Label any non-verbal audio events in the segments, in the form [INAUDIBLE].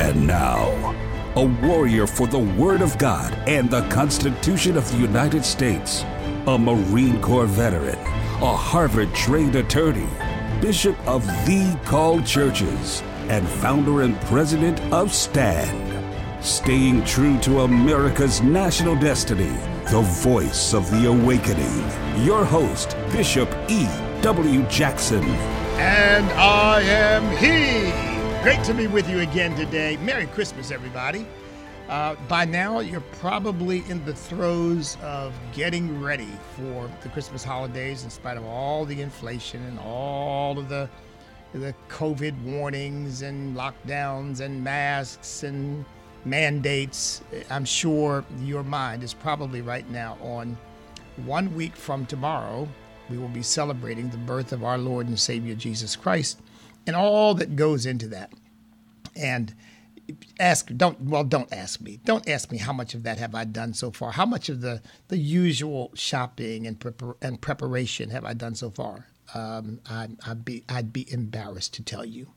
And now, a warrior for the Word of God and the Constitution of the United States, a Marine Corps veteran, a Harvard trained attorney, Bishop of the Called Churches, and founder and president of STAND. Staying true to America's national destiny, the voice of the awakening. Your host, Bishop E. W. Jackson. And I am he. Great to be with you again today. Merry Christmas, everybody. Uh, by now, you're probably in the throes of getting ready for the Christmas holidays, in spite of all the inflation and all of the the COVID warnings and lockdowns and masks and mandates. I'm sure your mind is probably right now on one week from tomorrow. We will be celebrating the birth of our Lord and Savior Jesus Christ and all that goes into that. And ask don't well don't ask me. Don't ask me how much of that have I done so far. How much of the the usual shopping and prepar- and preparation have I done so far? Um, I, I'd be I'd be embarrassed to tell you.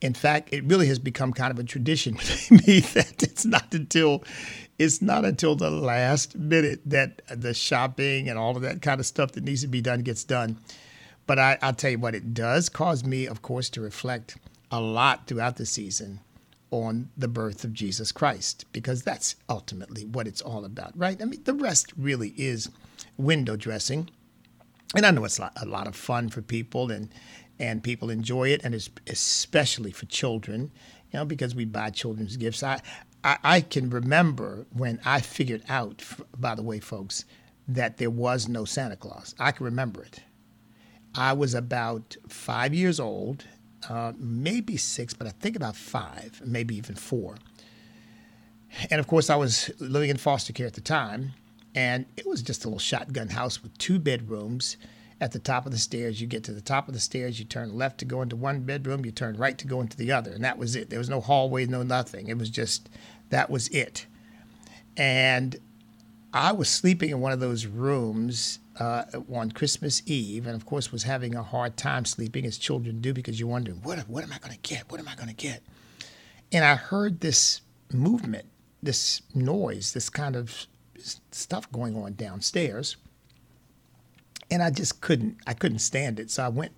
In fact it really has become kind of a tradition [LAUGHS] with me that it's not until it's not until the last minute that the shopping and all of that kind of stuff that needs to be done gets done. But I, I'll tell you what it does cause me of course to reflect a lot throughout the season on the birth of Jesus Christ because that's ultimately what it's all about, right? I mean, the rest really is window dressing. And I know it's a lot of fun for people and and people enjoy it and it's especially for children, you know, because we buy children's gifts. I I, I can remember when I figured out, by the way, folks, that there was no Santa Claus. I can remember it. I was about five years old uh, maybe six, but I think about five, maybe even four. And of course, I was living in foster care at the time, and it was just a little shotgun house with two bedrooms. At the top of the stairs, you get to the top of the stairs, you turn left to go into one bedroom, you turn right to go into the other, and that was it. There was no hallway, no nothing. It was just that was it. And I was sleeping in one of those rooms uh, on Christmas Eve, and of course was having a hard time sleeping, as children do, because you're wondering, what, what am I going to get? What am I going to get? And I heard this movement, this noise, this kind of stuff going on downstairs, and I just couldn't, I couldn't stand it. So I went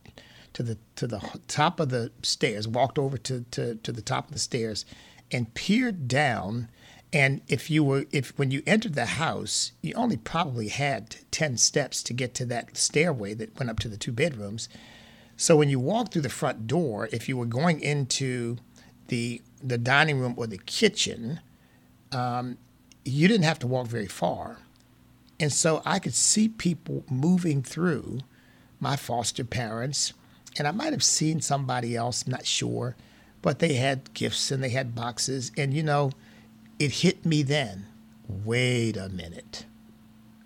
to the to the top of the stairs, walked over to to, to the top of the stairs, and peered down and if you were, if when you entered the house, you only probably had 10 steps to get to that stairway that went up to the two bedrooms. So when you walked through the front door, if you were going into the, the dining room or the kitchen, um, you didn't have to walk very far. And so I could see people moving through my foster parents, and I might have seen somebody else, I'm not sure, but they had gifts and they had boxes. And you know, it hit me then wait a minute.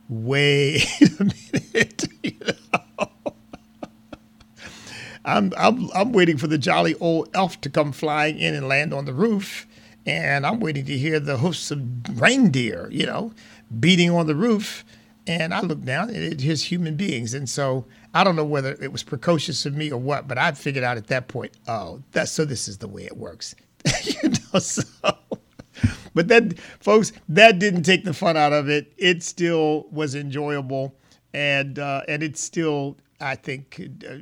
Wait [LAUGHS] a minute. [LAUGHS] You know? I'm, I'm, I'm waiting for the jolly old elf to come flying in and land on the roof. And I'm waiting to hear the hoofs of reindeer, you know, beating on the roof. And I look down and it is human beings. And so I don't know whether it was precocious of me or what, but I figured out at that point, oh, that's so this is the way it works. [LAUGHS] you know, so but that, folks, that didn't take the fun out of it. It still was enjoyable, and uh, and it still, I think, uh,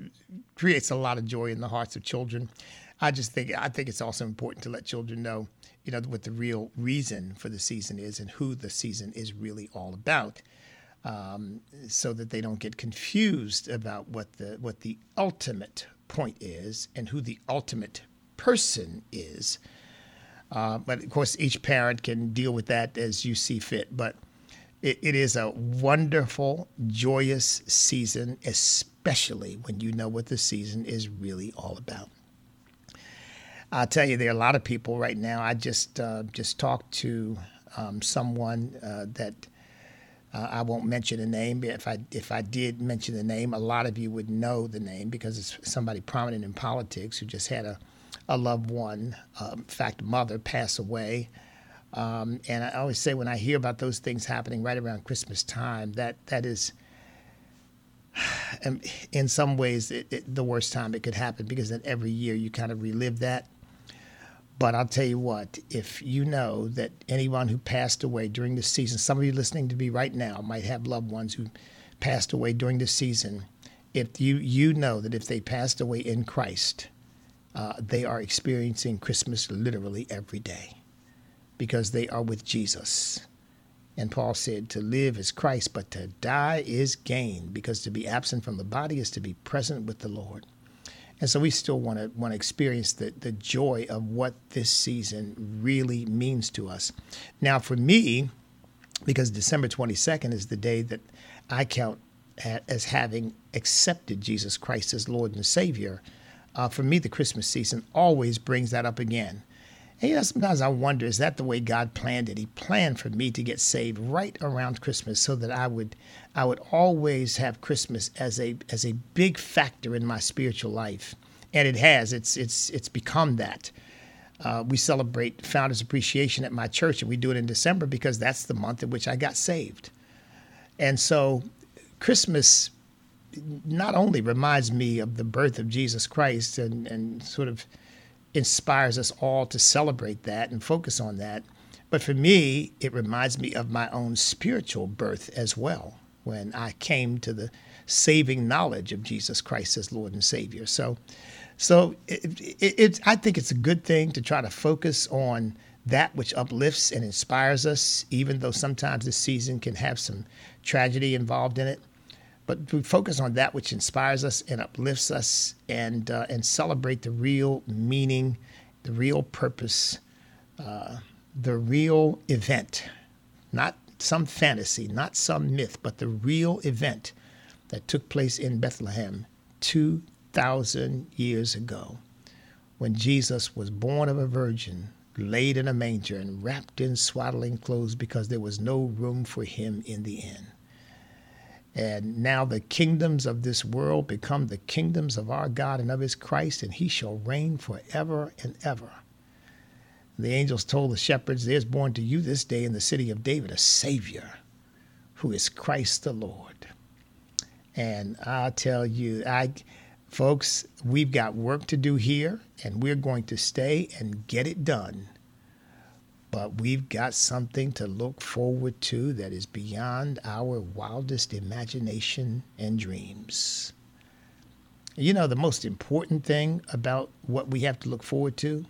creates a lot of joy in the hearts of children. I just think I think it's also important to let children know, you know, what the real reason for the season is and who the season is really all about. Um, so that they don't get confused about what the what the ultimate point is and who the ultimate person is. Uh, but of course, each parent can deal with that as you see fit. But it, it is a wonderful, joyous season, especially when you know what the season is really all about. I'll tell you, there are a lot of people right now. I just uh, just talked to um, someone uh, that uh, I won't mention a name. If I if I did mention the name, a lot of you would know the name because it's somebody prominent in politics who just had a a loved one, um, in fact, mother, pass away. Um, and I always say when I hear about those things happening right around Christmas time, that that is, [SIGHS] in some ways, it, it, the worst time it could happen because then every year you kind of relive that. But I'll tell you what, if you know that anyone who passed away during this season, some of you listening to me right now might have loved ones who passed away during this season. If you you know that if they passed away in Christ, uh, they are experiencing Christmas literally every day because they are with Jesus. And Paul said, To live is Christ, but to die is gain, because to be absent from the body is to be present with the Lord. And so we still want to want to experience the, the joy of what this season really means to us. Now, for me, because December 22nd is the day that I count as having accepted Jesus Christ as Lord and Savior, uh, for me, the Christmas season always brings that up again. And you know, sometimes I wonder, is that the way God planned it? He planned for me to get saved right around Christmas so that I would I would always have Christmas as a as a big factor in my spiritual life. And it has. It's it's it's become that. Uh, we celebrate Founders Appreciation at my church, and we do it in December because that's the month in which I got saved. And so Christmas not only reminds me of the birth of Jesus Christ and, and sort of inspires us all to celebrate that and focus on that, but for me, it reminds me of my own spiritual birth as well when I came to the saving knowledge of Jesus Christ as Lord and Savior. So, so it, it, it, I think it's a good thing to try to focus on that which uplifts and inspires us, even though sometimes this season can have some tragedy involved in it but we focus on that which inspires us and uplifts us and uh, and celebrate the real meaning the real purpose uh, the real event. Not some fantasy not some myth but the real event that took place in Bethlehem 2000 years ago when Jesus was born of a virgin laid in a manger and wrapped in swaddling clothes because there was no room for him in the inn and now the kingdoms of this world become the kingdoms of our God and of his Christ, and he shall reign forever and ever. The angels told the shepherds, There's born to you this day in the city of David a Savior, who is Christ the Lord. And I'll tell you, I, folks, we've got work to do here, and we're going to stay and get it done but we've got something to look forward to that is beyond our wildest imagination and dreams. You know, the most important thing about what we have to look forward to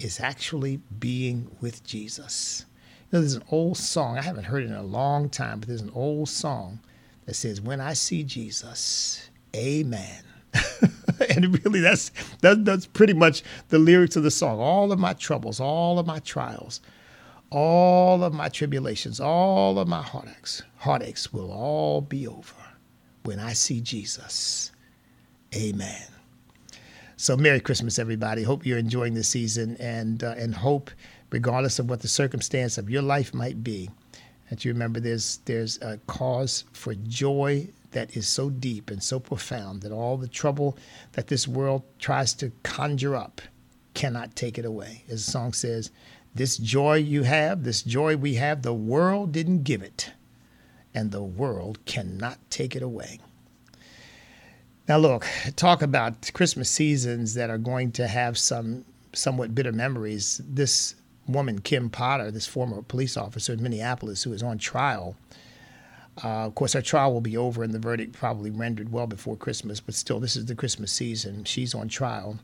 is actually being with Jesus. You know, there's an old song, I haven't heard it in a long time, but there's an old song that says, When I see Jesus, amen. [LAUGHS] and really, that's that, that's pretty much the lyrics of the song. All of my troubles, all of my trials, all of my tribulations, all of my heartaches, heartaches will all be over when I see Jesus. Amen. So, Merry Christmas, everybody. Hope you're enjoying the season, and uh, and hope, regardless of what the circumstance of your life might be, that you remember there's there's a cause for joy that is so deep and so profound that all the trouble that this world tries to conjure up cannot take it away. As the song says, this joy you have, this joy we have, the world didn't give it, and the world cannot take it away. Now, look, talk about Christmas seasons that are going to have some somewhat bitter memories. This woman, Kim Potter, this former police officer in Minneapolis who is on trial uh, of course, our trial will be over and the verdict probably rendered well before Christmas, but still, this is the Christmas season. She's on trial.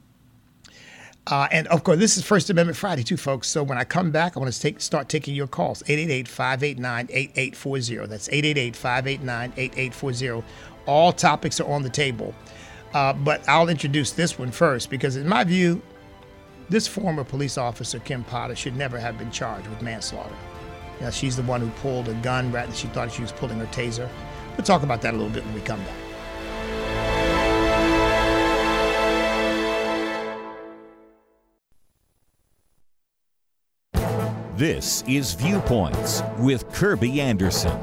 Uh, and of course, this is First Amendment Friday, too, folks. So when I come back, I want to take, start taking your calls 888 589 8840. That's 888 589 8840. All topics are on the table. Uh, but I'll introduce this one first because, in my view, this former police officer, Kim Potter, should never have been charged with manslaughter. You she's the one who pulled a gun right she thought she was pulling her taser. We'll talk about that a little bit when we come back. This is Viewpoints with Kirby Anderson.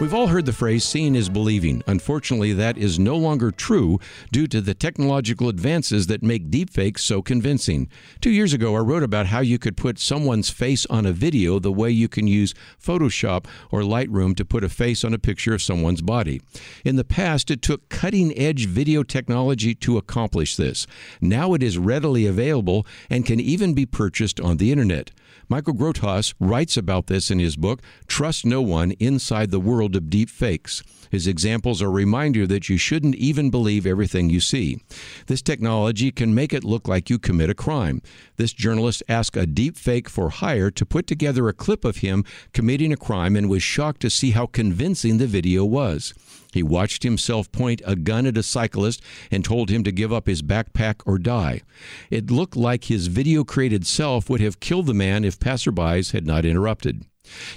We've all heard the phrase seeing is believing. Unfortunately, that is no longer true due to the technological advances that make deepfakes so convincing. Two years ago, I wrote about how you could put someone's face on a video the way you can use Photoshop or Lightroom to put a face on a picture of someone's body. In the past, it took cutting edge video technology to accomplish this. Now it is readily available and can even be purchased on the internet. Michael Grothaus writes about this in his book, Trust No One Inside the World of Deep Fakes. His examples are a reminder that you shouldn't even believe everything you see. This technology can make it look like you commit a crime. This journalist asked a deep fake for hire to put together a clip of him committing a crime and was shocked to see how convincing the video was. He watched himself point a gun at a cyclist and told him to give up his backpack or die. It looked like his video created self would have killed the man if passerbys had not interrupted.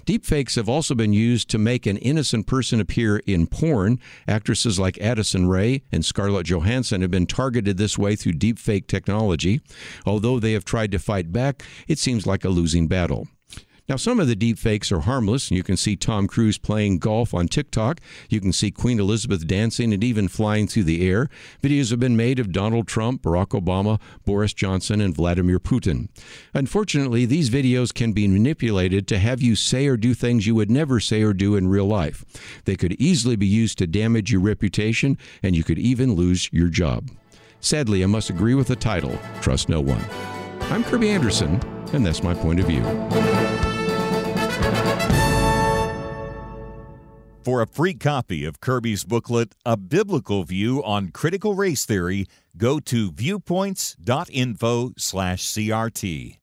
Deepfakes have also been used to make an innocent person appear in porn. Actresses like Addison Rae and Scarlett Johansson have been targeted this way through deepfake technology. Although they have tried to fight back, it seems like a losing battle. Now, some of the deep fakes are harmless. You can see Tom Cruise playing golf on TikTok. You can see Queen Elizabeth dancing and even flying through the air. Videos have been made of Donald Trump, Barack Obama, Boris Johnson, and Vladimir Putin. Unfortunately, these videos can be manipulated to have you say or do things you would never say or do in real life. They could easily be used to damage your reputation, and you could even lose your job. Sadly, I must agree with the title Trust No One. I'm Kirby Anderson, and that's my point of view. For a free copy of Kirby's booklet, A Biblical View on Critical Race Theory, go to viewpoints.info/crt.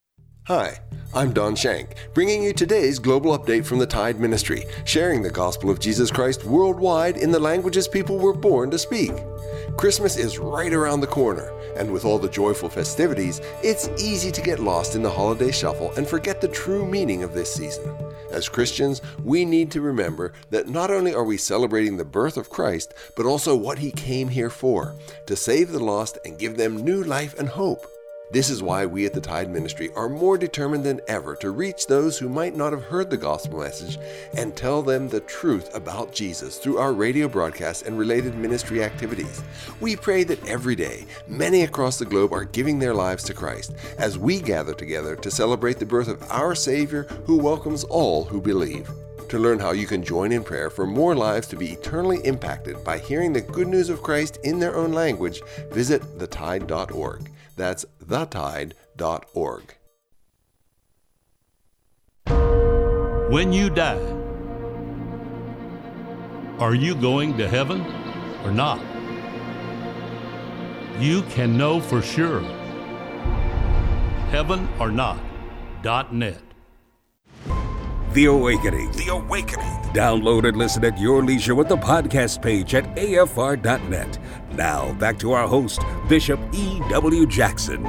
Hi, I'm Don Shank, bringing you today's global update from the Tide Ministry, sharing the gospel of Jesus Christ worldwide in the languages people were born to speak. Christmas is right around the corner, and with all the joyful festivities, it's easy to get lost in the holiday shuffle and forget the true meaning of this season. As Christians, we need to remember that not only are we celebrating the birth of Christ, but also what he came here for to save the lost and give them new life and hope. This is why we at the Tide Ministry are more determined than ever to reach those who might not have heard the gospel message and tell them the truth about Jesus through our radio broadcasts and related ministry activities. We pray that every day, many across the globe are giving their lives to Christ as we gather together to celebrate the birth of our Savior who welcomes all who believe. To learn how you can join in prayer for more lives to be eternally impacted by hearing the good news of Christ in their own language, visit thetide.org. That's thetide.org. When you die, are you going to heaven or not? You can know for sure. Heaven or not. Dot net. The Awakening. The Awakening. Download and listen at your leisure with the podcast page at afr.net. Now, back to our host, Bishop E.W. Jackson.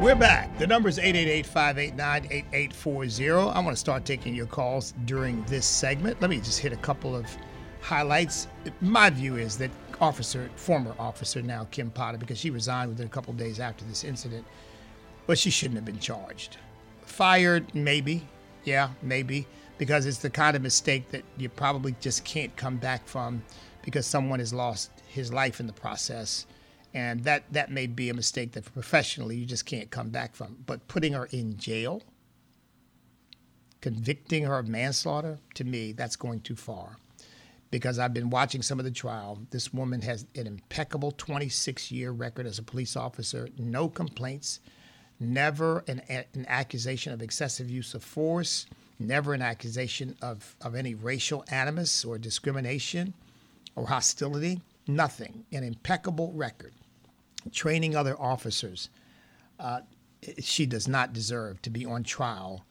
We're back. The number is 888 589 8840. I want to start taking your calls during this segment. Let me just hit a couple of highlights. My view is that officer, former officer now, Kim Potter, because she resigned within a couple of days after this incident, but she shouldn't have been charged. Fired, maybe. Yeah, maybe. Because it's the kind of mistake that you probably just can't come back from because someone has lost his life in the process. And that, that may be a mistake that professionally you just can't come back from. But putting her in jail, convicting her of manslaughter, to me, that's going too far. Because I've been watching some of the trial. This woman has an impeccable 26 year record as a police officer, no complaints, never an, an accusation of excessive use of force, never an accusation of, of any racial animus or discrimination or hostility, nothing. An impeccable record. Training other officers. Uh, she does not deserve to be on trial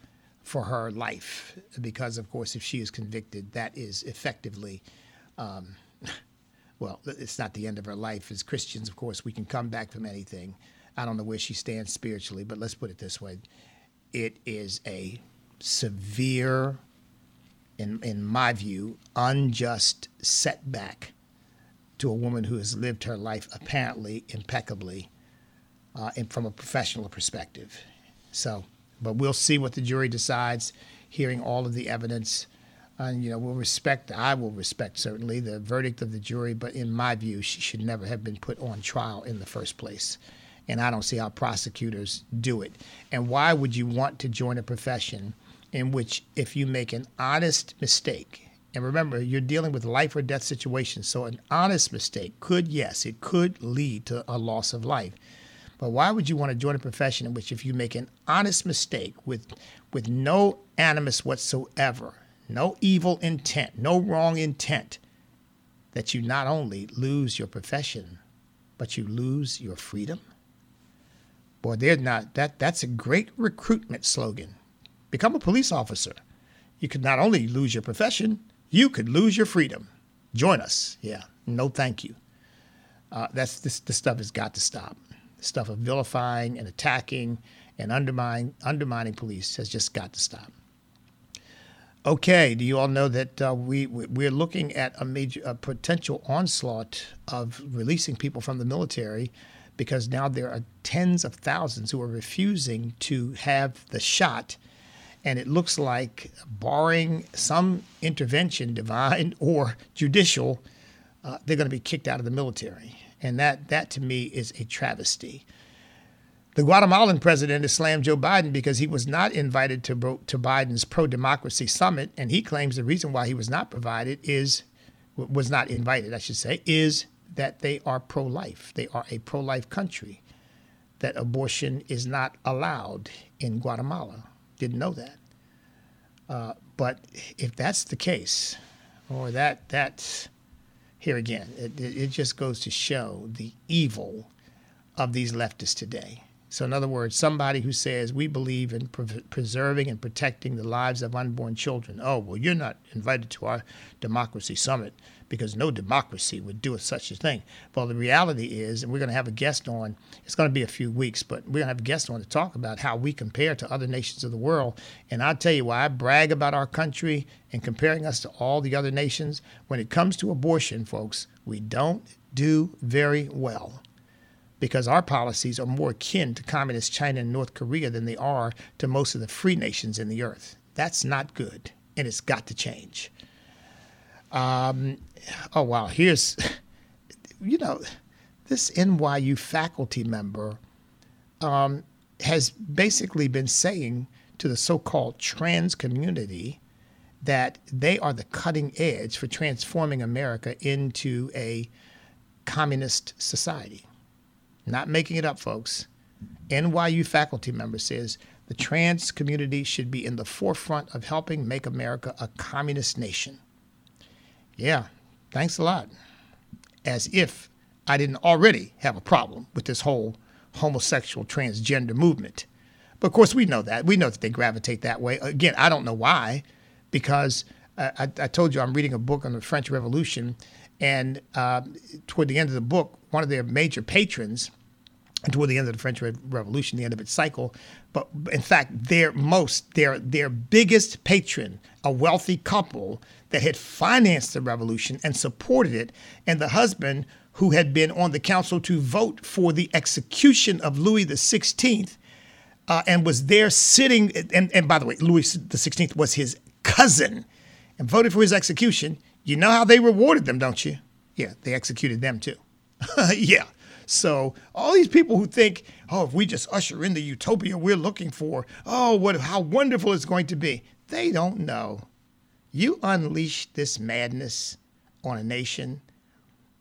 for her life because, of course, if she is convicted, that is effectively, um, [LAUGHS] well, it's not the end of her life. As Christians, of course, we can come back from anything. I don't know where she stands spiritually, but let's put it this way it is a severe in, in my view, unjust setback to a woman who has lived her life apparently impeccably uh, and from a professional perspective. So, but we'll see what the jury decides, hearing all of the evidence. And, you know, we'll respect, I will respect certainly the verdict of the jury, but in my view, she should never have been put on trial in the first place. And I don't see how prosecutors do it. And why would you want to join a profession in which, if you make an honest mistake, and remember, you're dealing with life or death situations, so an honest mistake could, yes, it could lead to a loss of life. But why would you want to join a profession in which, if you make an honest mistake with, with no animus whatsoever, no evil intent, no wrong intent, that you not only lose your profession, but you lose your freedom? Boy, they're not that that's a great recruitment slogan. Become a police officer. You could not only lose your profession, you could lose your freedom. Join us. Yeah. No, thank you. Uh, that's this. The stuff has got to stop. The stuff of vilifying and attacking and undermining undermining police has just got to stop. Okay, do you all know that uh, we we're looking at a major a potential onslaught of releasing people from the military because now there are tens of thousands who are refusing to have the shot. And it looks like barring some intervention divine [LAUGHS] or judicial uh, they're going to be kicked out of the military. And that that to me is a travesty. The Guatemalan president has slammed Joe Biden because he was not invited to, to Biden's pro-democracy summit, and he claims the reason why he was not provided is was not invited, I should say, is that they are pro-life. They are a pro-life country. That abortion is not allowed in Guatemala. Didn't know that. Uh, but if that's the case, or that that's here again, it, it just goes to show the evil of these leftists today. So, in other words, somebody who says, We believe in pre- preserving and protecting the lives of unborn children. Oh, well, you're not invited to our democracy summit because no democracy would do such a thing. Well, the reality is, and we're going to have a guest on, it's going to be a few weeks, but we're going to have a guest on to talk about how we compare to other nations of the world. And I'll tell you why I brag about our country and comparing us to all the other nations. When it comes to abortion, folks, we don't do very well because our policies are more akin to communist China and North Korea than they are to most of the free nations in the earth. That's not good, and it's got to change. Um, oh, wow. Here's, [LAUGHS] you know, this NYU faculty member um, has basically been saying to the so called trans community that they are the cutting edge for transforming America into a communist society. Not making it up, folks. NYU faculty member says the trans community should be in the forefront of helping make America a communist nation. Yeah, thanks a lot. As if I didn't already have a problem with this whole homosexual transgender movement. But of course, we know that. We know that they gravitate that way. Again, I don't know why, because I, I told you I'm reading a book on the French Revolution, and uh, toward the end of the book, one of their major patrons, toward the end of the French Revolution, the end of its cycle, but in fact, their most, their their biggest patron, a wealthy couple that had financed the revolution and supported it, and the husband who had been on the council to vote for the execution of Louis XVI, uh, and was there sitting. And, and by the way, Louis XVI was his cousin, and voted for his execution. You know how they rewarded them, don't you? Yeah, they executed them too. [LAUGHS] yeah. So all these people who think, oh, if we just usher in the utopia we're looking for, oh, what how wonderful it's going to be. They don't know. You unleash this madness on a nation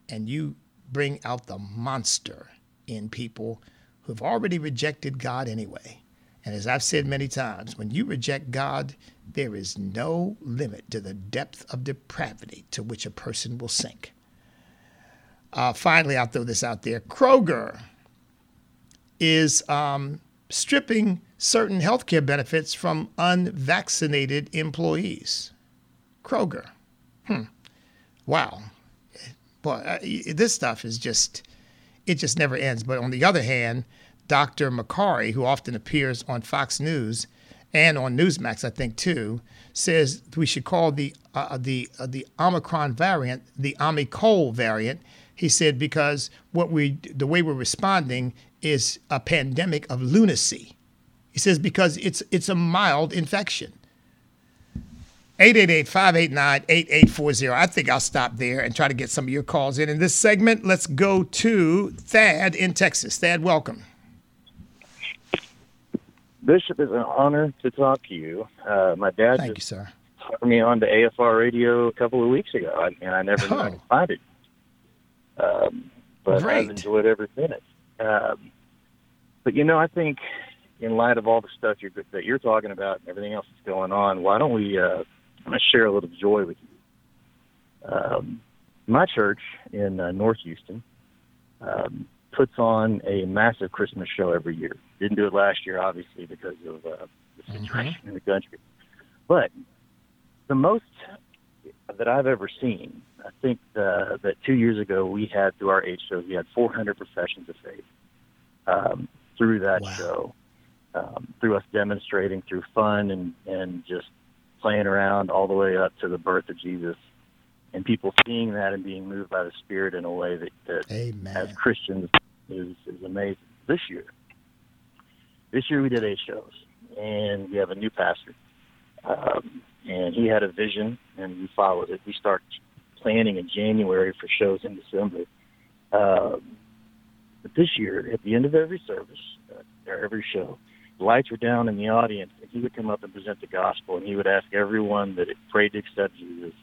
and you bring out the monster in people who've already rejected God anyway. And as I've said many times, when you reject God, there is no limit to the depth of depravity to which a person will sink. Uh, finally, I'll throw this out there Kroger is um, stripping certain healthcare benefits from unvaccinated employees. Kroger. Hmm. Wow. Boy, uh, this stuff is just, it just never ends. But on the other hand, Dr. Makary, who often appears on Fox News and on Newsmax, I think too, says we should call the uh, the uh, the Omicron variant the Omicol variant. He said because what we the way we're responding is a pandemic of lunacy. He says because it's it's a mild infection. 888-589-8840. I think I'll stop there and try to get some of your calls in. In this segment, let's go to Thad in Texas. Thad, welcome. Bishop, it's an honor to talk to you. Uh, my dad Thank you, sir. turned me on to AFR radio a couple of weeks ago, and I never knew I Oh. could find it. Um, but Great. I've enjoyed every minute. Um, but you know, I think in light of all the stuff you're, that you're talking about and everything else that's going on, why don't we uh, I'm gonna share a little joy with you? Um, my church in uh, North Houston um, puts on a massive Christmas show every year. Didn't do it last year, obviously, because of uh, the situation in the country. But the most that I've ever seen, I think uh, that two years ago we had through our age shows, we had 400 professions of faith um, through that Wow. show, um, through us demonstrating through fun and, and just playing around all the way up to the birth of Jesus. And people seeing that and being moved by the Spirit in a way that, that as Christians is, is amazing. This year, this year we did eight shows, and we have a new pastor, um, and he had a vision, and we followed it. We start planning in January for shows in December. Um, but this year, at the end of every service, uh, or every show, lights were down in the audience, and he would come up and present the gospel, and he would ask everyone that prayed to accept Jesus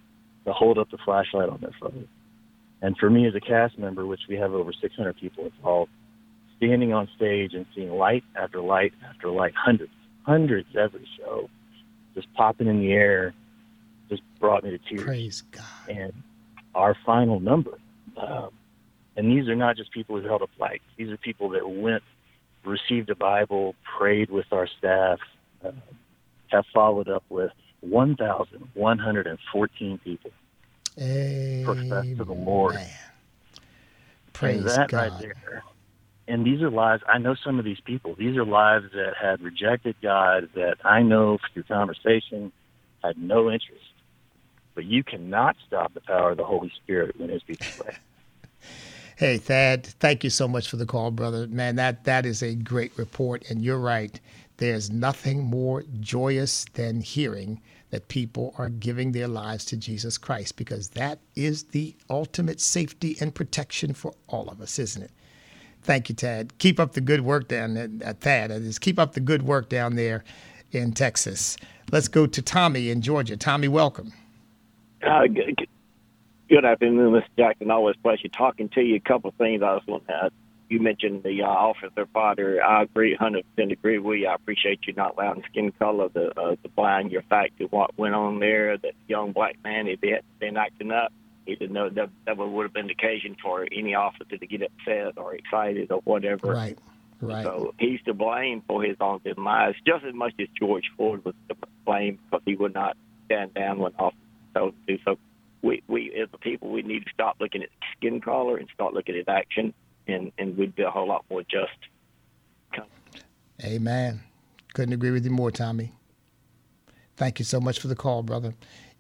to hold up the flashlight on their phone. And for me as a cast member, which we have over 600 people involved, standing on stage and seeing light after light after light, hundreds, hundreds every show, just popping in the air, just brought me to tears. Praise God. And our final number, um, and these are not just people who held up lights. These are people that went, received a Bible, prayed with our staff, uh, have followed up with 1,114 people profess to the Lord. Praise and that God. right there. And these are lives. I know some of these people. These are lives that had rejected God. That I know through conversation had no interest. But you cannot stop the power of the Holy Spirit when His people pray. Hey Thad, thank you so much for the call, brother. Man, that that is a great report, and you're right. There's nothing more joyous than hearing that people are giving their lives to Jesus Christ, because that is the ultimate safety and protection for all of us, isn't it? Thank you, Tad. Keep up the good work down there, uh, Thad. Is, keep up the good work down there in Texas. Let's go to Tommy in Georgia. Tommy, welcome. Uh, good afternoon, Mr. Jackson. Always a pleasure talking to you. A couple of things I was want to. You mentioned the uh, officer Potter. I agree, hundred percent agree with you. I appreciate you not allowing skin color to uh, to blind your fact to what went on there. That young black man, if he had been acting up, he didn't know that that would have been the occasion for any officer to get upset or excited or whatever. Right, right. So he's to blame for his own demise just as much as George Floyd was to blame because he would not stand down when officers told him to. Do so we, we as a people, we need to stop looking at skin color and start looking at action, and, and we'd be a whole lot more just. Amen. Couldn't agree with you more, Tommy. Thank you so much for the call, brother.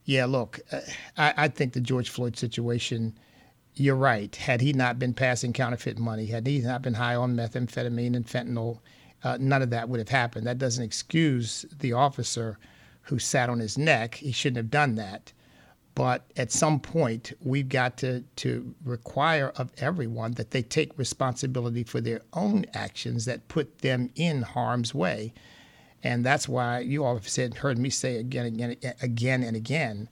Yeah, look, uh, I, I think the George Floyd situation, you're right. Had he not been passing counterfeit money, had he not been high on methamphetamine and fentanyl, uh, none of that would have happened. That doesn't excuse the officer who sat on his neck. He shouldn't have done that. But at some point, we've got to, to require of everyone that they take responsibility for their own actions that put them in harm's way. And that's why you all have said, heard me say again, again, again and again,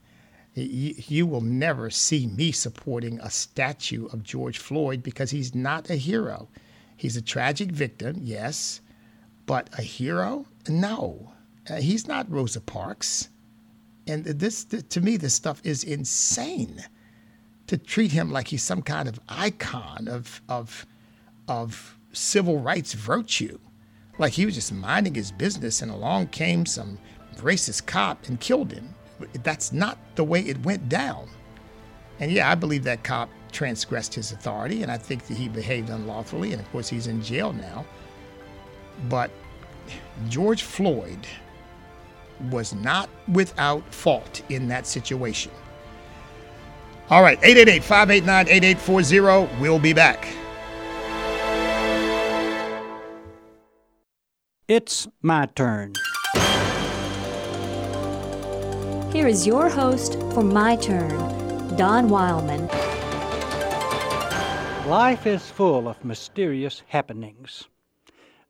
you, you will never see me supporting a statue of George Floyd because he's not a hero. He's a tragic victim, yes, but a hero? No. Uh, he's not Rosa Parks. And this, to me, this stuff is insane. To treat him like he's some kind of icon of of of civil rights virtue, like he was just minding his business, and along came some racist cop and killed him. That's not the way it went down. And yeah, I believe that cop transgressed his authority, and I think that he behaved unlawfully, and of course he's in jail now. But George Floyd was not without fault in that situation. All right, 888 589 8840. We'll be back. It's my turn. Here is your host for My Turn, Don Wildman. Life is full of mysterious happenings.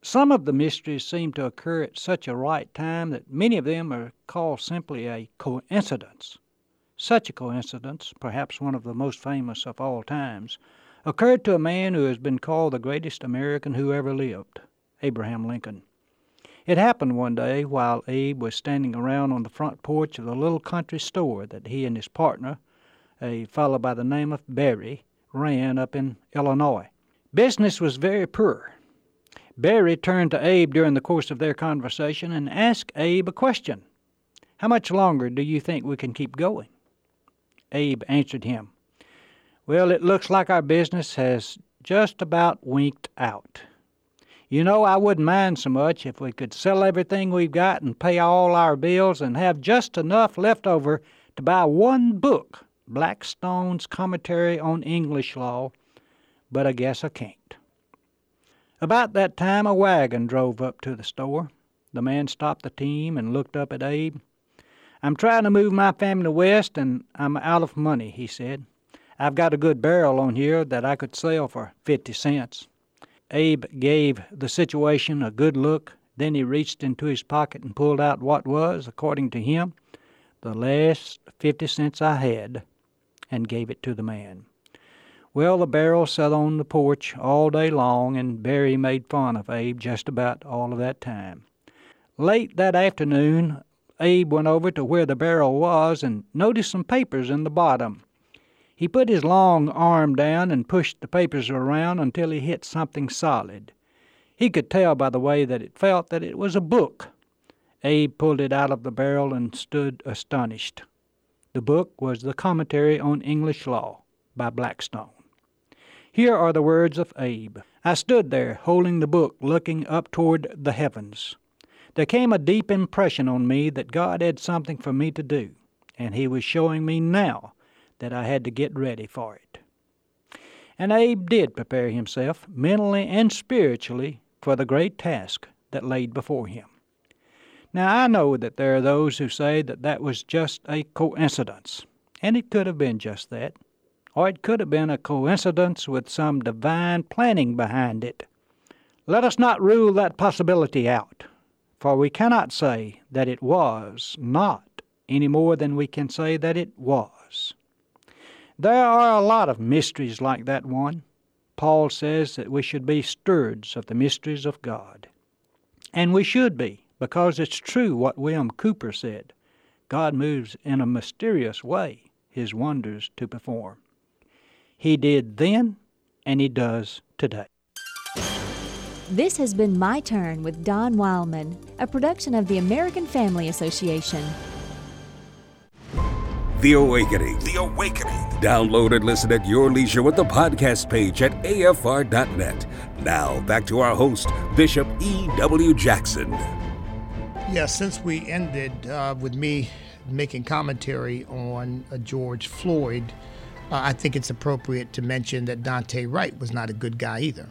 Some of the mysteries seem to occur at such a right time that many of them are called simply a coincidence. Such a coincidence, perhaps one of the most famous of all times, occurred to a man who has been called the greatest American who ever lived, Abraham Lincoln. It happened one day while Abe was standing around on the front porch of the little country store that he and his partner, a fellow by the name of Berry, ran up in Illinois. Business was very poor. Berry turned to Abe during the course of their conversation and asked Abe a question How much longer do you think we can keep going? Abe answered him, Well, it looks like our business has just about winked out. You know, I wouldn't mind so much if we could sell everything we've got and pay all our bills and have just enough left over to buy one book, Blackstone's Commentary on English Law, but I guess I can't. About that time a wagon drove up to the store. The man stopped the team and looked up at Abe. I'm trying to move my family west and I'm out of money, he said. I've got a good barrel on here that I could sell for fifty cents. Abe gave the situation a good look, then he reached into his pocket and pulled out what was, according to him, the last fifty cents I had, and gave it to the man. Well, the barrel sat on the porch all day long, and Berry made fun of Abe just about all of that time. Late that afternoon, Abe went over to where the barrel was and noticed some papers in the bottom. He put his long arm down and pushed the papers around until he hit something solid. He could tell by the way that it felt that it was a book. Abe pulled it out of the barrel and stood astonished. The book was the Commentary on English Law by Blackstone. Here are the words of Abe. I stood there, holding the book, looking up toward the heavens. There came a deep impression on me that God had something for me to do, and He was showing me now that I had to get ready for it. And Abe did prepare himself, mentally and spiritually, for the great task that laid before him. Now, I know that there are those who say that that was just a coincidence, and it could have been just that or it could have been a coincidence with some divine planning behind it. Let us not rule that possibility out, for we cannot say that it was not any more than we can say that it was. There are a lot of mysteries like that one. Paul says that we should be stewards of the mysteries of God. And we should be, because it's true what William Cowper said God moves in a mysterious way his wonders to perform. He did then, and He does today. This has been My Turn with Don Wildman, a production of the American Family Association. The Awakening. The Awakening. Download and listen at your leisure with the podcast page at afr.net. Now, back to our host, Bishop E.W. Jackson. Yeah, since we ended uh, with me making commentary on uh, George Floyd, uh, I think it's appropriate to mention that Daunte Wright was not a good guy either.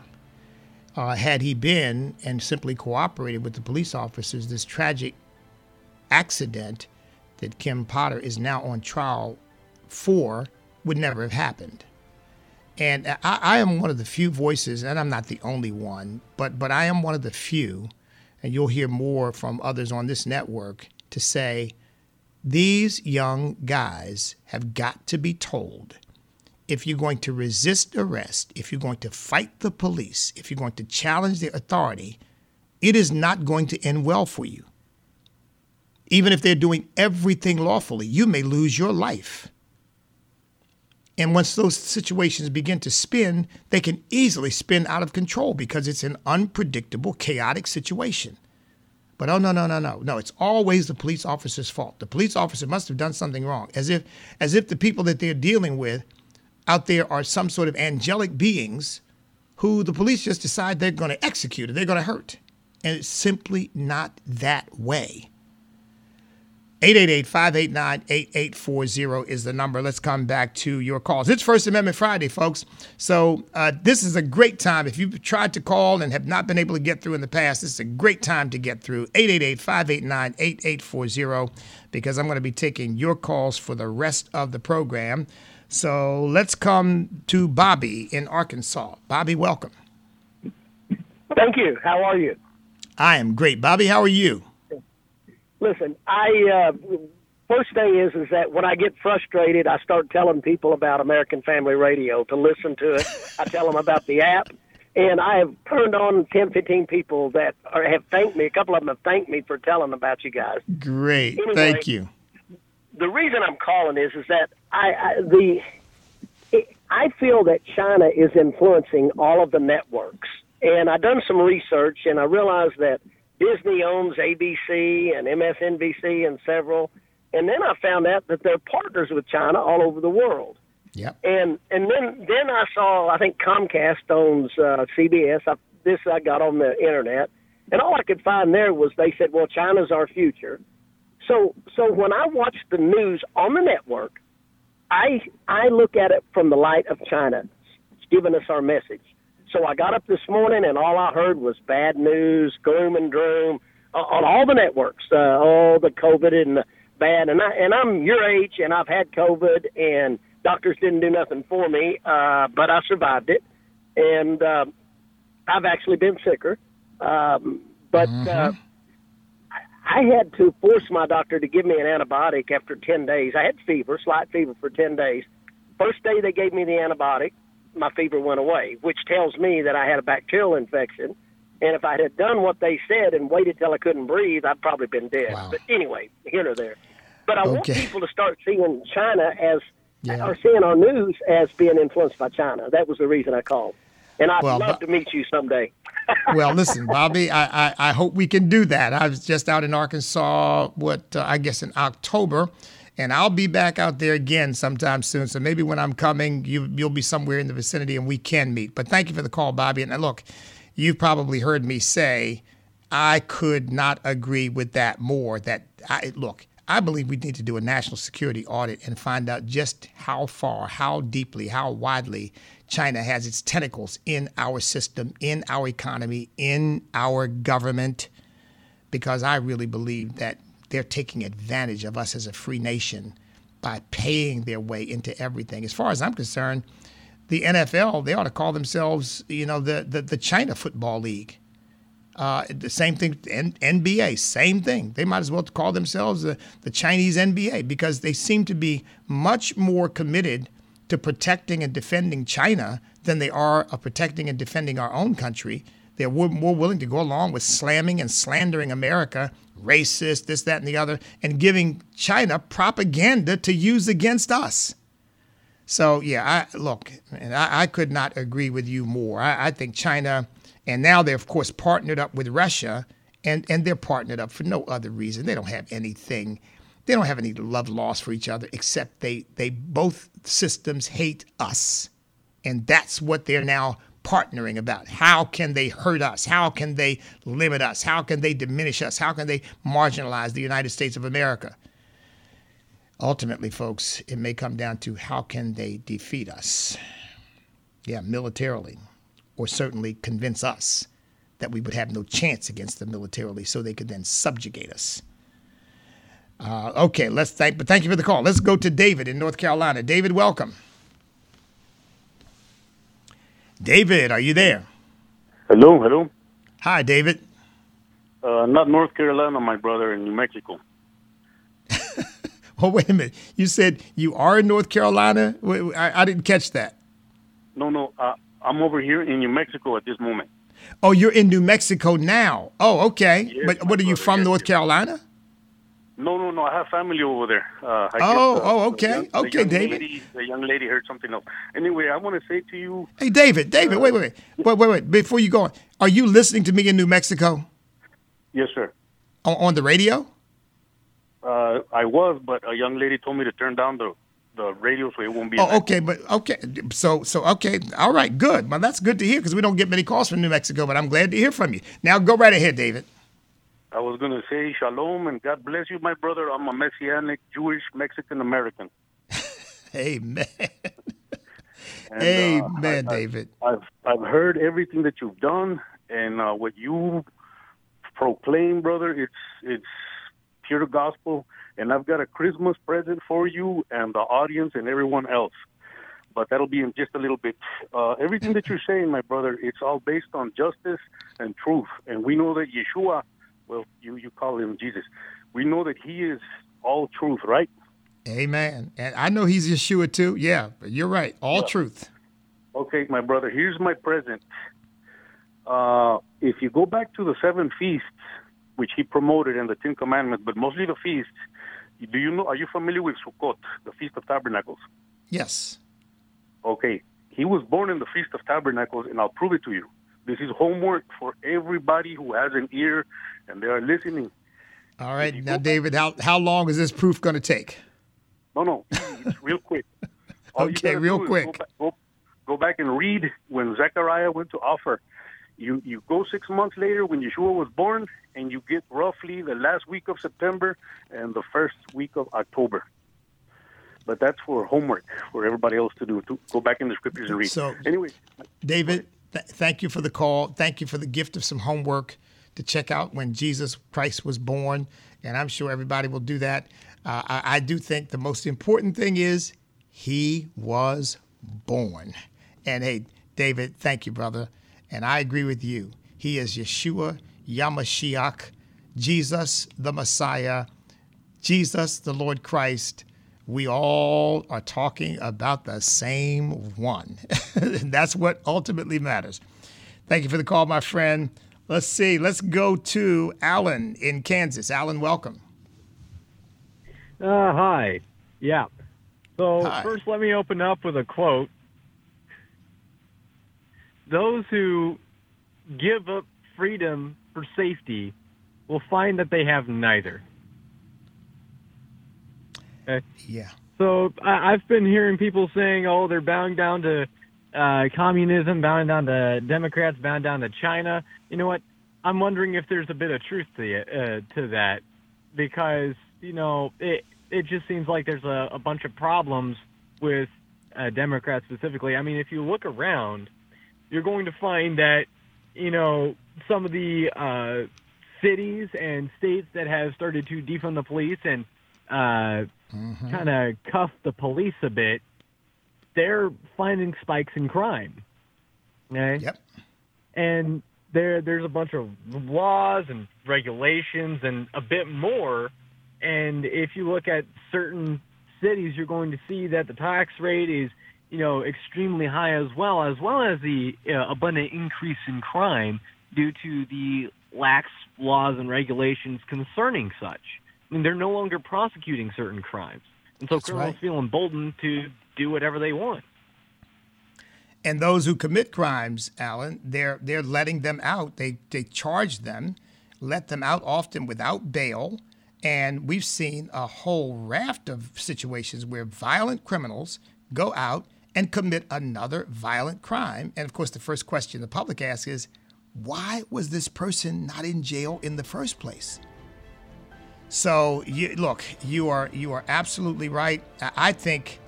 Uh, had he been and simply cooperated with the police officers, this tragic accident that Kim Potter is now on trial for would never have happened. And I, I, am one of the few voices, and I'm not the only one, but but I am one of the few, and you'll hear more from others on this network to say these young guys have got to be told if you're going to resist arrest, if you're going to fight the police, if you're going to challenge the authority, it is not going to end well for you. Even if they're doing everything lawfully, you may lose your life. And once those situations begin to spin, they can easily spin out of control because it's an unpredictable, chaotic situation. But oh no, no, no, no. No, it's always the police officer's fault. The police officer must have done something wrong. As if as if the people that they're dealing with out there are some sort of angelic beings who the police just decide they're going to execute or they're going to hurt. And it's simply not that way. 888-589-8840 is the number. Let's come back to your calls. It's First Amendment Friday, folks. So uh, this is a great time. If you've tried to call and have not been able to get through in the past, this is a great time to get through. 888-589-8840 because I'm going to be taking your calls for the rest of the program. So let's come to Bobby in Arkansas. Bobby, welcome. Thank you. How are you? I am great. Bobby, how are you? Listen, I uh, first thing is is that when I get frustrated, I start telling people about American Family Radio to listen to it. I tell them about the app, and I have turned on 10, 15 people that are, have thanked me. A couple of them have thanked me for telling about you guys. Great, Anyway, thank you. The reason I'm calling is is that I, I the it, I feel that China is influencing all of the networks, and I've done some research, and I realized that Disney owns ABC and MSNBC and several, and then I found out that they're partners with China all over the world. Yep. And and then then I saw I think Comcast owns uh, CBS. I, this I got on the internet, and all I could find there was they said, "Well, China's our future." So so when I watch the news on the network, I I look at it from the light of China. It's giving us our message. So I got up this morning and all I heard was bad news, gloom and doom uh, on all the networks. Uh, all the COVID and the bad. And I and I'm your age and I've had COVID and doctors didn't do nothing for me, uh, but I survived it. And uh, I've actually been sicker. Um, but uh, I had to force my doctor to give me an antibiotic after 10 days. I had fever, slight fever for 10 days. First day they gave me the antibiotic, my fever went away, which tells me that I had a bacterial infection. And if I had done what they said and waited till I couldn't breathe, I'd probably been dead. But anyway, here or there. But I want people to start seeing China as, Yeah. or seeing our news as being influenced by China. That was the reason I called. And I'd Well, love to meet you someday. Well, listen, Bobby, I, I, I hope we can do that. I was just out in Arkansas, what, uh, I guess in October, and I'll be back out there again sometime soon. So maybe when I'm coming, you, you'll be somewhere in the vicinity and we can meet. But thank you for the call, Bobby. And uh, look, you've probably heard me say I could not agree with that more. That I look, I believe we need to do a national security audit and find out just how far, how deeply, how widely China has its tentacles in our system, in our economy, in our government, because I really believe that they're taking advantage of us as a free nation by paying their way into everything. As far as I'm concerned, the NFL, they ought to call themselves, you know, the, the, the China Football League. Uh, the same thing, N- NBA, same thing. They might as well call themselves the, the Chinese NBA because they seem to be much more committed to protecting and defending China than they are of protecting and defending our own country. They're more willing to go along with slamming and slandering America, racist, this, that, and the other, and giving China propaganda to use against us. So yeah, I look, and I, I could not agree with you more. I, I think China, and now they're of course partnered up with Russia, and and they're partnered up for no other reason. They don't have anything, they don't have any love lost for each other except they they both systems hate us, and that's what they're now partnering about. How can they hurt us? How can they limit us? How can they diminish us? How can they marginalize the United States of America? ultimately, folks, it may come down to how can they defeat us? Yeah, militarily, or certainly convince us that we would have no chance against them militarily, so they could then subjugate us. Uh, okay, let's thank, but thank you for the call. Let's go to David in North Carolina. David, welcome. David, are you there? Hello, hello. Hi, David. Uh, not North Carolina, my brother, in New Mexico. [LAUGHS] Oh, wait a minute. You said you are in North Carolina? I, I didn't catch that. No, no, uh, I'm over here in New Mexico at this moment. Oh, you're in New Mexico now. Oh, okay. Yes, but what are you brother, from yes, North yes. Carolina? No, no, no. I have family over there. Uh, I Oh, guess, uh, oh, the okay. young- the Okay, young David. Lady, the young lady heard something else. Anyway, I want to say to you, Hey, David, David, wait, wait, wait, wait, wait, wait. Before you go on, are you listening to me in New Mexico yes, sir. on, on the radio? Uh, I was, but a young lady told me to turn down the the radio so it won't be. Oh, okay, but okay. So, so okay, all right, good. Well, that's good to hear because we don't get many calls from New Mexico, but I'm glad to hear from you. Now, go right ahead, David. I was going to say shalom and God bless you, my brother. I'm a Messianic Jewish Mexican American. [LAUGHS] Amen. And, Amen, uh, I- I- David. I've I've heard everything that you've done and uh, what you proclaim, brother. It's it's pure gospel, and I've got a Christmas present for you and the audience and everyone else. But that'll be in just a little bit. Uh, everything that you're saying, my brother, it's all based on justice and truth, and we know that Yeshua, well, you you call him Jesus. We know that he is all truth, right? Amen. And I know he's Yeshua too. Yeah, but you're right. All truth. Okay, my brother, here's my present. Uh, if you go back to the seven feasts, which he promoted in the Ten Commandments, but mostly the feasts, do you know, are you familiar with Sukkot, the Feast of Tabernacles? Yes. Okay, he was born in the Feast of Tabernacles, and I'll prove it to you. This is homework for everybody who has an ear and they are listening. All right. Now, David, how, how long is this proof going to take? No, no, it's real [LAUGHS] quick. Okay, real quick. Go back, go, go back and read when Zechariah went to offer. You you go six months later when Yeshua was born, and you get roughly the last week of September and the first week of October. But that's for homework for everybody else to do. To go back in the scriptures and read. So- anyway, David, th- thank you for the call. Thank you for the gift of some homework to check out when Jesus Christ was born. And I'm sure everybody will do that. Uh, I, I do think the most important thing is he was born. And hey, David, thank you, brother. And I agree with you. He is Yeshua, HaMashiach, Jesus, the Messiah, Jesus, the Lord Christ. We all are talking about the same one. and [LAUGHS] that's what ultimately matters. Thank you for the call, my friend. Let's see. Let's go to Alan in Kansas. Alan, welcome. Uh, hi. Yeah. So first, let me open up with a quote. Those who give up freedom for safety will find that they have neither. Okay. Yeah. So I, I've been hearing people saying, "Oh, they're bound down to uh, communism, bound down to Democrats, bound down to China." You know what? I'm wondering if there's a bit of truth to it, uh, to that, because you know it it just seems like there's a, a bunch of problems with uh, Democrats specifically. I mean, if you look around, you're going to find that you know some of the uh, cities and states that have started to defund the police and uh, kind of cuff the police a bit, they're finding spikes in crime. Okay. Yep. And there, there's a bunch of laws and regulations and a bit more. And if you look at certain cities, you're going to see that the tax rate is, you know, extremely high as well, as well as the uh, abundant increase in crime due to the lax laws and regulations concerning such. I mean, they're no longer prosecuting certain crimes, and so That's criminals right. feel emboldened to do whatever they want. And those who commit crimes, Alan, they're they're letting them out. They they charge them, let them out often without bail. And we've seen a whole raft of situations where violent criminals go out and commit another violent crime. And of course, the first question the public asks is, why was this person not in jail in the first place? So you, look, you are you are absolutely right. I think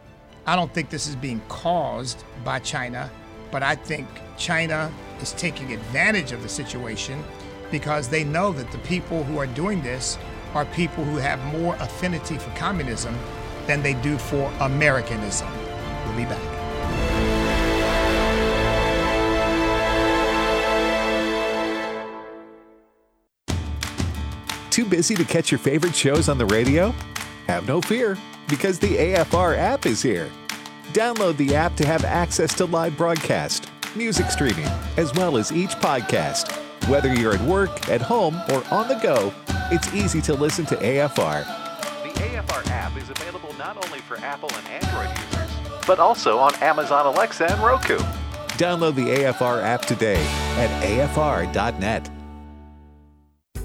I don't think this is being caused by China, but I think China is taking advantage of the situation because they know that the people who are doing this are people who have more affinity for communism than they do for Americanism. We'll be back. Too busy to catch your favorite shows on the radio? Have no fear, because the AFR app is here. Download the app to have access to live broadcast, music streaming, as well as each podcast. Whether you're at work, at home, or on the go, it's easy to listen to AFR. The AFR app is available not only for Apple and Android users, but also on Amazon Alexa and Roku. Download the AFR app today at afr.net.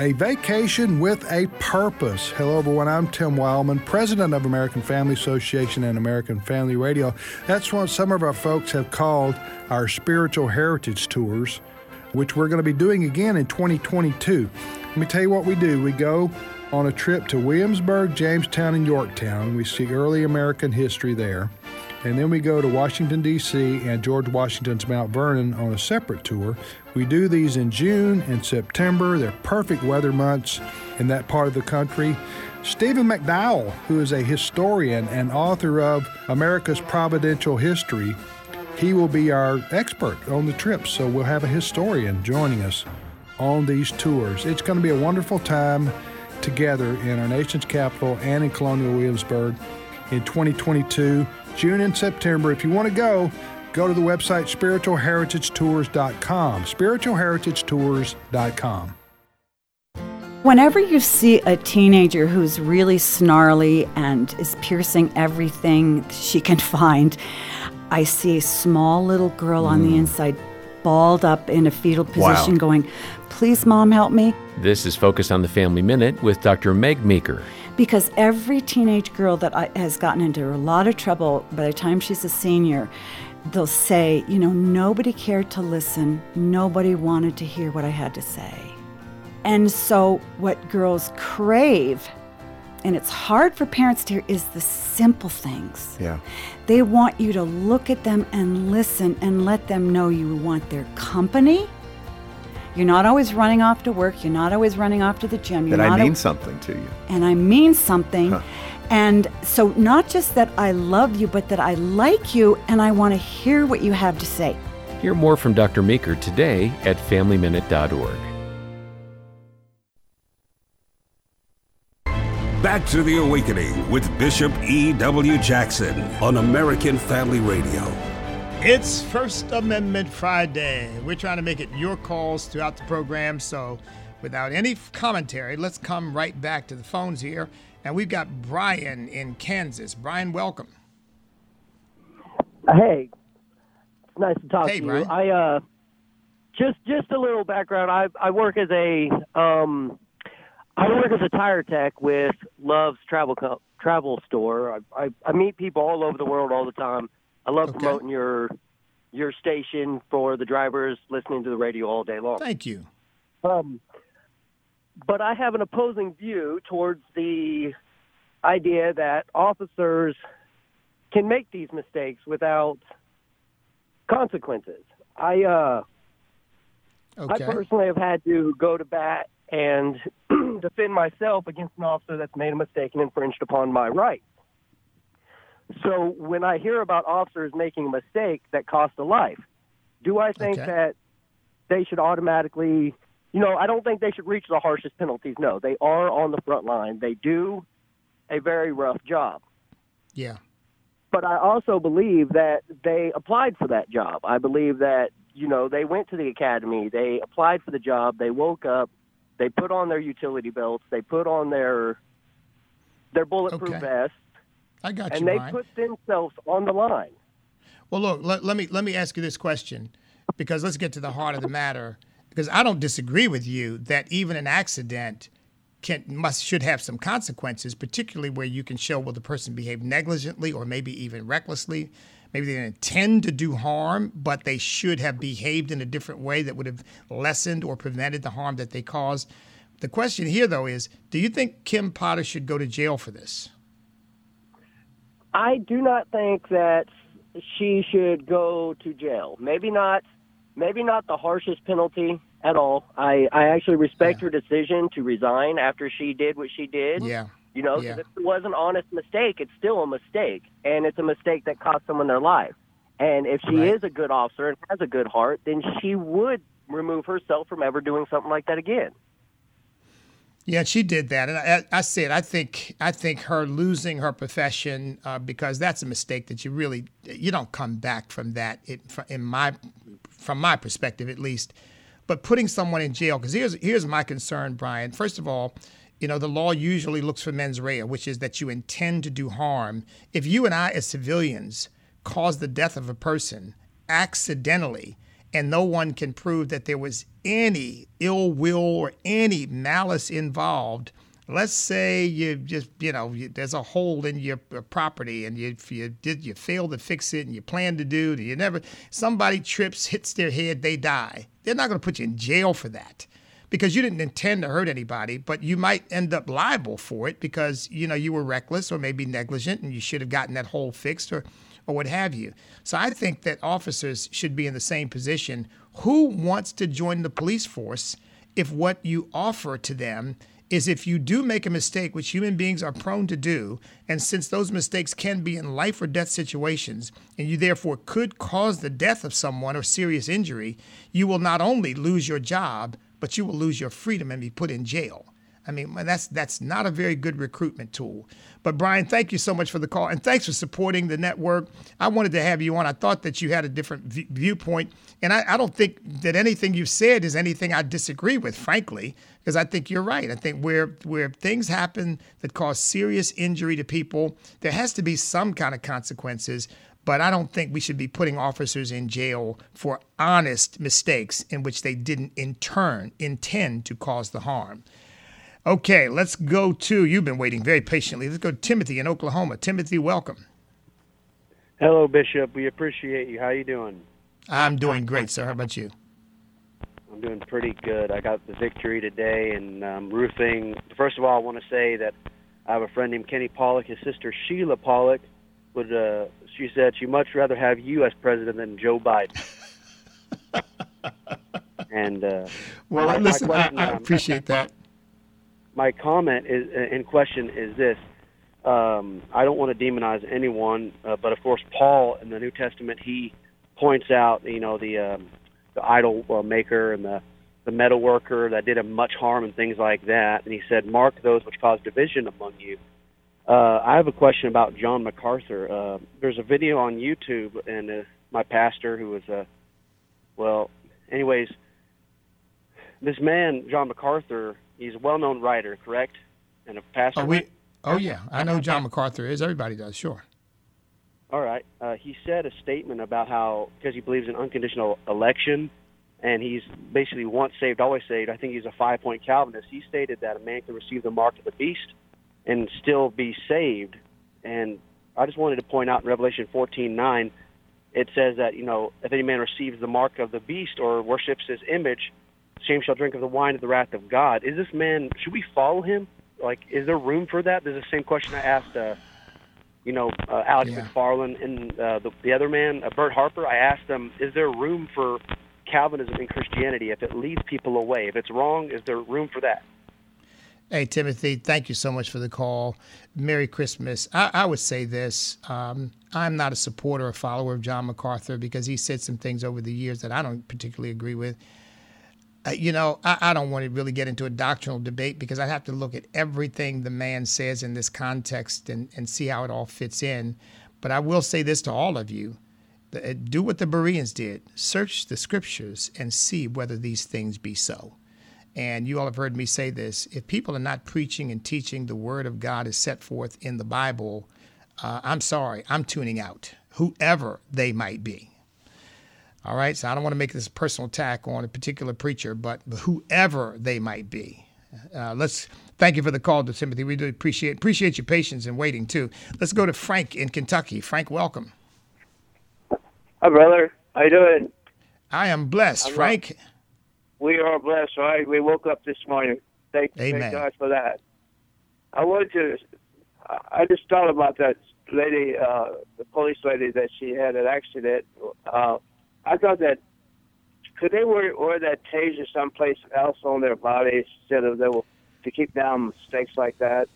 A vacation with a purpose. Hello, everyone. I'm Tim Wildmon, president of American Family Association and American Family Radio. That's what some of our folks have called our spiritual heritage tours, which we're going to be doing again in 2022. Let me tell you what we do. We go on a trip to Williamsburg, Jamestown, and Yorktown. We see early American history there. And then we go to Washington, D.C. and George Washington's Mount Vernon on a separate tour. We do these in June and September. They're perfect weather months in that part of the country. Stephen McDowell, who is a historian and author of America's Providential History, he will be our expert on the trip. So we'll have a historian joining us on these tours. It's going to be a wonderful time together in our nation's capital and in Colonial Williamsburg in 2022. June and September. If you want to go, go to the website spiritualheritagetours.com. Spiritualheritagetours.com. Whenever you see a teenager who's really snarly and is piercing everything she can [LAUGHS] find, I see a small little girl mm. on the hmm. inside, balled up in a fetal position, wow. going, Please, mom, help me. This is Focus on the Family Minute with Dr. Meg Meeker because every teenage girl that I, has gotten into a lot of trouble by the time she's a senior, they'll say, you know, nobody cared to listen, nobody wanted to hear what I had to say. And so, what girls crave, and it's hard for parents to hear, is the simple things. Yeah. They want you to look at them and listen and let them know you want their company you're not always running off to work. You're not always running off to the gym. You're that I mean a- something to you. And I mean something. Huh. And so, not just that I love you, but that I like you and I want to hear what you have to say. Hear more from Dr. Meeker today at FamilyMinute.org. Back to the Awakening with Bishop E.W. Jackson on American Family Radio. It's First Amendment Friday. We're trying to make it your calls throughout the program. So, without any commentary, let's come right back to the phones here. And we've got Brian in Kansas. Brian, welcome. Hey, it's nice to talk hey, to Brian. you. I uh, just just a little background. I I work as a um, I work as a tire tech with Love's Travel Co- Travel Store. I, I I meet people all over the world all the time I love okay. promoting your your station for the drivers listening to the radio all day long. Thank you. Um, but I have an opposing view towards the idea that officers can make these mistakes without consequences. I uh, okay. I personally have had to go to bat and [CLEARS THROAT] defend myself against an officer that's made a mistake and infringed upon my rights. So when I hear about officers making a mistake that cost a life, do I think okay. that they should automatically, you know, I don't think they should reach the harshest penalties. No, they are on the front line. They do a very rough job. Yeah. But I also believe that they applied for that job. I believe that, you know, they went to the academy, they applied for the job, they woke up, they put on their utility belts, they put on their their bulletproof okay. vests, I got and you. they Brian. put themselves on the line. Well, look, let, let me let me ask you this question, because let's get to the heart of the matter. Because I don't disagree with you that even an accident can must should have some consequences, particularly where you can show well the person behaved negligently or maybe even recklessly. Maybe they didn't intend to do harm, but they should have behaved in a different way that would have lessened or prevented the harm that they caused. The question here, though, is do you think Kim Potter should go to jail for this? I do not think that she should go to jail. Maybe not. Maybe not the harshest penalty at all. I, I actually respect yeah. her decision to resign after she did what she did. Yeah. You know, yeah. if it was an honest mistake, it's still a mistake, and it's a mistake that cost someone their life. And if she right. is a good officer and has a good heart, then she would remove herself from ever doing something like that again. Yeah, she did that, and I, I said I think I think her losing her profession uh, because that's a mistake that you really you don't come back from that. It, in my from my perspective at least, but putting someone in jail because here's here's my concern, Brian. First of all, you know the law usually looks for mens rea, which is that you intend to do harm. If you and I as civilians cause the death of a person accidentally and no one can prove that there was any ill will or any malice involved, let's say you just you know you, there's a hole in your uh, property and you you did you fail to fix it and you plan to do it and you never somebody trips hits their head they die. They're not going to put you in jail for that because you didn't intend to hurt anybody but you might end up liable for it because you know you were reckless or maybe negligent and you should have gotten that hole fixed or or what have you. So I think that officers should be in the same position. Who wants to join the police force if what you offer to them is if you do make a mistake, which human beings are prone to do, and since those mistakes can be in life or death situations, and you therefore could cause the death of someone or serious injury, you will not only lose your job, but you will lose your freedom and be put in jail. I mean, that's that's not a very good recruitment tool. But Brian, thank you so much for the call, and thanks for supporting the network. I wanted to have you on. I thought that you had a different v- viewpoint, and I, I don't think that anything you've said is anything I disagree with, frankly, because I think you're right. I think where where things happen that cause serious injury to people, there has to be some kind of consequences. But I don't think we should be putting officers in jail for honest mistakes in which they didn't in turn intend to cause the harm. Okay, let's go to, you've been waiting very patiently. Let's go to Timothy in Oklahoma. Timothy, welcome. Hello, Bishop. We appreciate you. How you doing? I'm doing great, sir. How about you? I'm doing pretty good. I got the victory today in um, roofing. First of all, I want to say that I have a friend named Kenny Pollock. His sister Sheila Pollock would. Uh, she said she'd much rather have you as president than Joe Biden. [LAUGHS] and uh, well, my, listen, I, I appreciate that my comment is uh, in question is this. Um, I don't want to demonize anyone, uh, but of course, Paul in the New Testament he points out, you know, the um, the idol uh, maker and the the metal worker that did him much harm and things like that. And he said, "Mark those which cause division among you." Uh, I have a question about John MacArthur. Uh, there's a video on YouTube, and uh, my pastor, who was a, uh, well, anyways, this man John MacArthur He's a well-known writer, correct? And a pastor. Oh, we, oh yeah, I know John MacArthur is. Everybody does, sure. All right. Uh, he said a statement about how because he believes in unconditional election, and he's basically once saved, always saved. I think he's a five-point Calvinist. He stated that a man can receive the mark of the beast and still be saved. And I just wanted to point out in Revelation 14:9, it says that you know if any man receives the mark of the beast or worships his image, shame shall drink of the wine of the wrath of God. Is this man? Should we follow him? Like, is there room for that? There's the same question I asked, uh, you know, uh, Alex yeah. McFarland and uh, the, the other man, uh, Bert Harper. I asked them, is there room for Calvinism in Christianity if it leads people away? If it's wrong, is there room for that? Hey, Timothy, thank you so much for the call. Merry Christmas. I, I would say this um, I'm not a supporter or follower of John MacArthur because he said some things over the years that I don't particularly agree with uh, you know, I, I, don't want to really get into a doctrinal debate because I have to look at everything the man says in this context and, and see how it all fits in. But I will say this to all of you uh, do what the Bereans did search the scriptures and see whether these things be so. And you all have heard me say this if people are not preaching and teaching the word of God is set forth in the Bible, uh, I'm sorry, I'm tuning out, whoever they might be. All right, so I don't want to make this a personal attack on a particular preacher, but whoever they might be. Uh, let's thank you for the call to Timothy. We do appreciate appreciate your patience and waiting too. Let's go to Frank in Kentucky. Frank, welcome. Hi, brother. How you doing? I am blessed, I'm Frank. We are blessed, right? We woke up this morning. Thank, Amen. thank God for that. I wanted to. I just thought about that lady, uh, the police lady that she had an accident. Uh, I thought that could they wear, wear that taser someplace else on their body instead of they will, to keep down mistakes like that.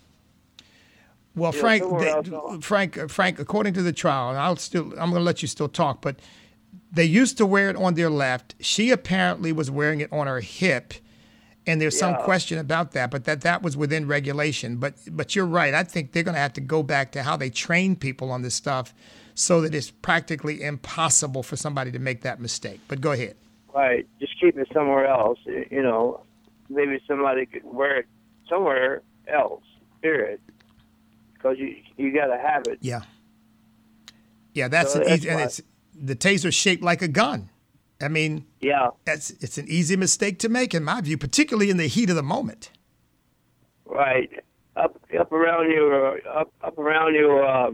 Well, Frank, they, Frank, Frank, according to the trial, and I'll still, I'm going to let you still talk, but they used to wear it on their left. She apparently was wearing it on her hip, and there's some question about that, but that that was within regulation. But but you're right. I think they're going to have to go back to how they train people on this stuff, so that it's practically impossible for somebody to make that mistake. But go ahead. Right. Just keep it somewhere else. You know, maybe somebody could wear it somewhere else. Period. Because you you got to have it. Yeah. Yeah, that's So an that's easy, and it's the taser shaped like a gun. I mean, yeah, that's it's an easy mistake to make in my view, particularly in the heat of the moment. Right. Up up around your up up around your uh,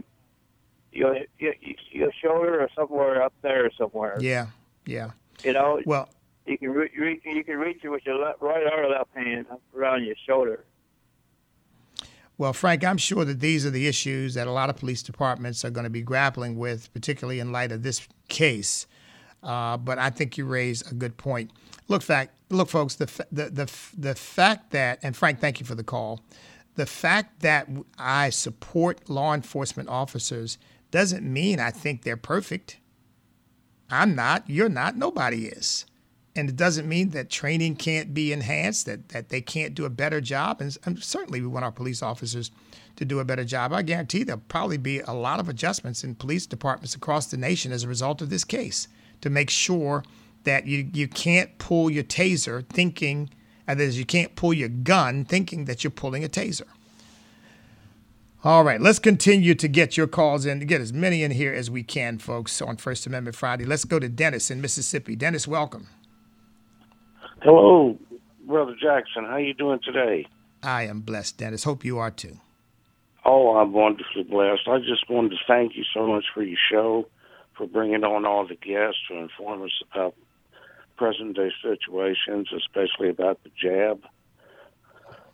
your, your your shoulder or somewhere up there somewhere. Yeah, yeah. You know. Well, you can re- re- you can reach it with your left, right or left hand around your shoulder. Well, Frank, I'm sure that these are the issues that a lot of police departments are going to be grappling with, particularly in light of this case. Uh, but I think you raise a good point. Look, fact, look, folks, the, the the the fact that, and Frank, thank you for the call. The fact that I support law enforcement officers doesn't mean I think they're perfect. I'm not. You're not. Nobody is. And it doesn't mean that training can't be enhanced, that, that they can't do a better job. And, and certainly we want our police officers to do a better job. I guarantee there'll probably be a lot of adjustments in police departments across the nation as a result of this case to make sure that you, you can't pull your taser thinking, that is, you can't pull your gun thinking that you're pulling a taser. All right, let's continue to get your calls in, to get as many in here as we can, folks, on First Amendment Friday. Let's go to Dennis in Mississippi. Dennis, welcome. Hello, Brother Jackson. How are you doing today? I am blessed, Dennis. Hope you are too. Oh, I'm wonderfully blessed. I just wanted to thank you so much for your show, for bringing on all the guests to inform us about present day situations, especially about the jab.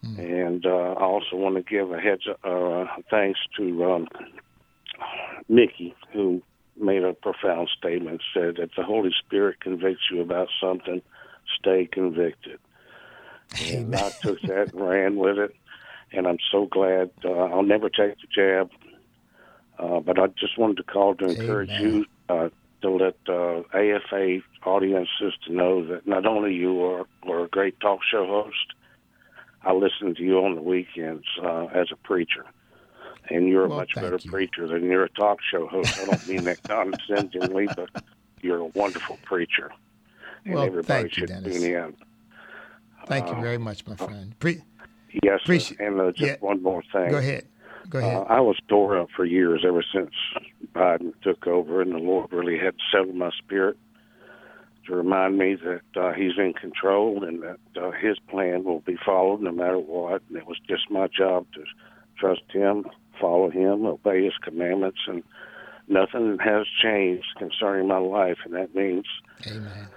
And uh, I also want to give a heads uh, thanks to um, Mickey, who made a profound statement, said that the Holy Spirit convicts you about something, stay convicted. And I took that and ran with it, and I'm so glad. Uh, I'll never take the jab, uh, but I just wanted to call to encourage you uh, to let uh, AFA audiences to know that not only you are, are a great talk show host, I listen to you on the weekends uh, as a preacher. And you're a much better you. preacher than you're a talk show host. I don't mean that condescendingly, but you're a wonderful preacher. And Well, everybody thank you, should Dennis. tune in. Thank you Uh, very much, my friend. Pre- Yes. Appreciate- and uh, just yeah. one more thing. Go ahead. Go ahead. Uh, I was tore up for years ever since Biden took over, and the Lord really had to settle my spirit to remind me that uh, He's in control and that uh, His plan will be followed no matter what. And it was just my job to trust Him, follow Him, obey His commandments, and nothing has changed concerning my life, and that means Amen.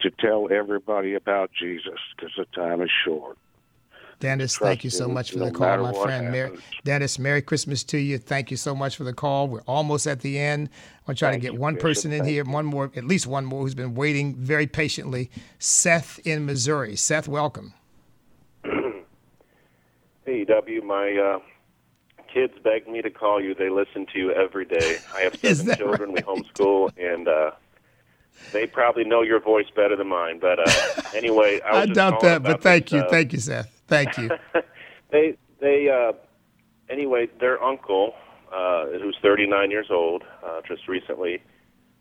to tell everybody about Jesus because the time is short. Dennis, thank you so much for no the call, my friend. Mer- Dennis, Merry Christmas to you. Thank you so much for the call. We're almost at the end. I'm going to try Thank to get you, one Bishop. person in Thank here, one more, at least one more, who's been waiting very patiently. Seth in Missouri. Seth, welcome. [CLEARS THROAT] Hey, W, my uh, kids begged me to call you. They listen to you every day. I have [LAUGHS] seven children. We homeschool, and uh, they probably know your voice better than mine. But uh, anyway, I, [LAUGHS] was I doubt that, but thank this, you. uh, Thank you, Seth. Thank you. [LAUGHS] they they uh anyway their uncle uh who's 39 years old uh just recently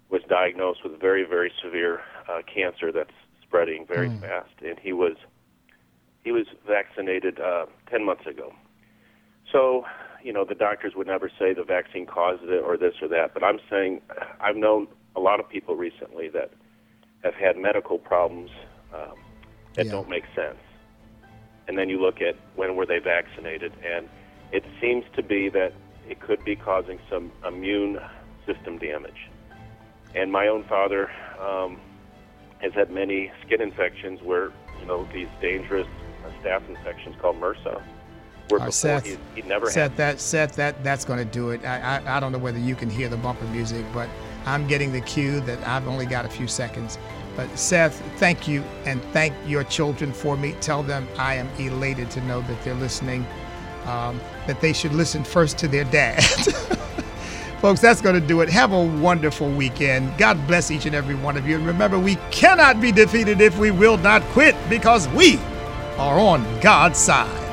was diagnosed with very very severe uh cancer that's spreading very Mm. fast and he was he was vaccinated uh 10 months ago so you know the doctors would never say the vaccine caused it or this or that but i'm saying i've known a lot of people recently that have had medical problems um, that Yeah. don't make sense and then you look at when were they vaccinated, and it seems to be that it could be causing some immune system damage. And my own father um, has had many skin infections where you know these dangerous staph infections called MRSA. Where before right, Seth, he, he never Seth, had. that, Seth, that, that's going to do it. I, I, I don't know whether you can hear the bumper music, but I'm getting the cue that I've only got a few seconds. But Seth, thank you, and thank your children for me. Tell them I am elated to know that they're listening. Um, that they should listen first to their dad. [LAUGHS] Folks, that's going to do it. Have a wonderful weekend. God bless each and every one of you. And remember, we cannot be defeated if we will not quit because we are on God's side.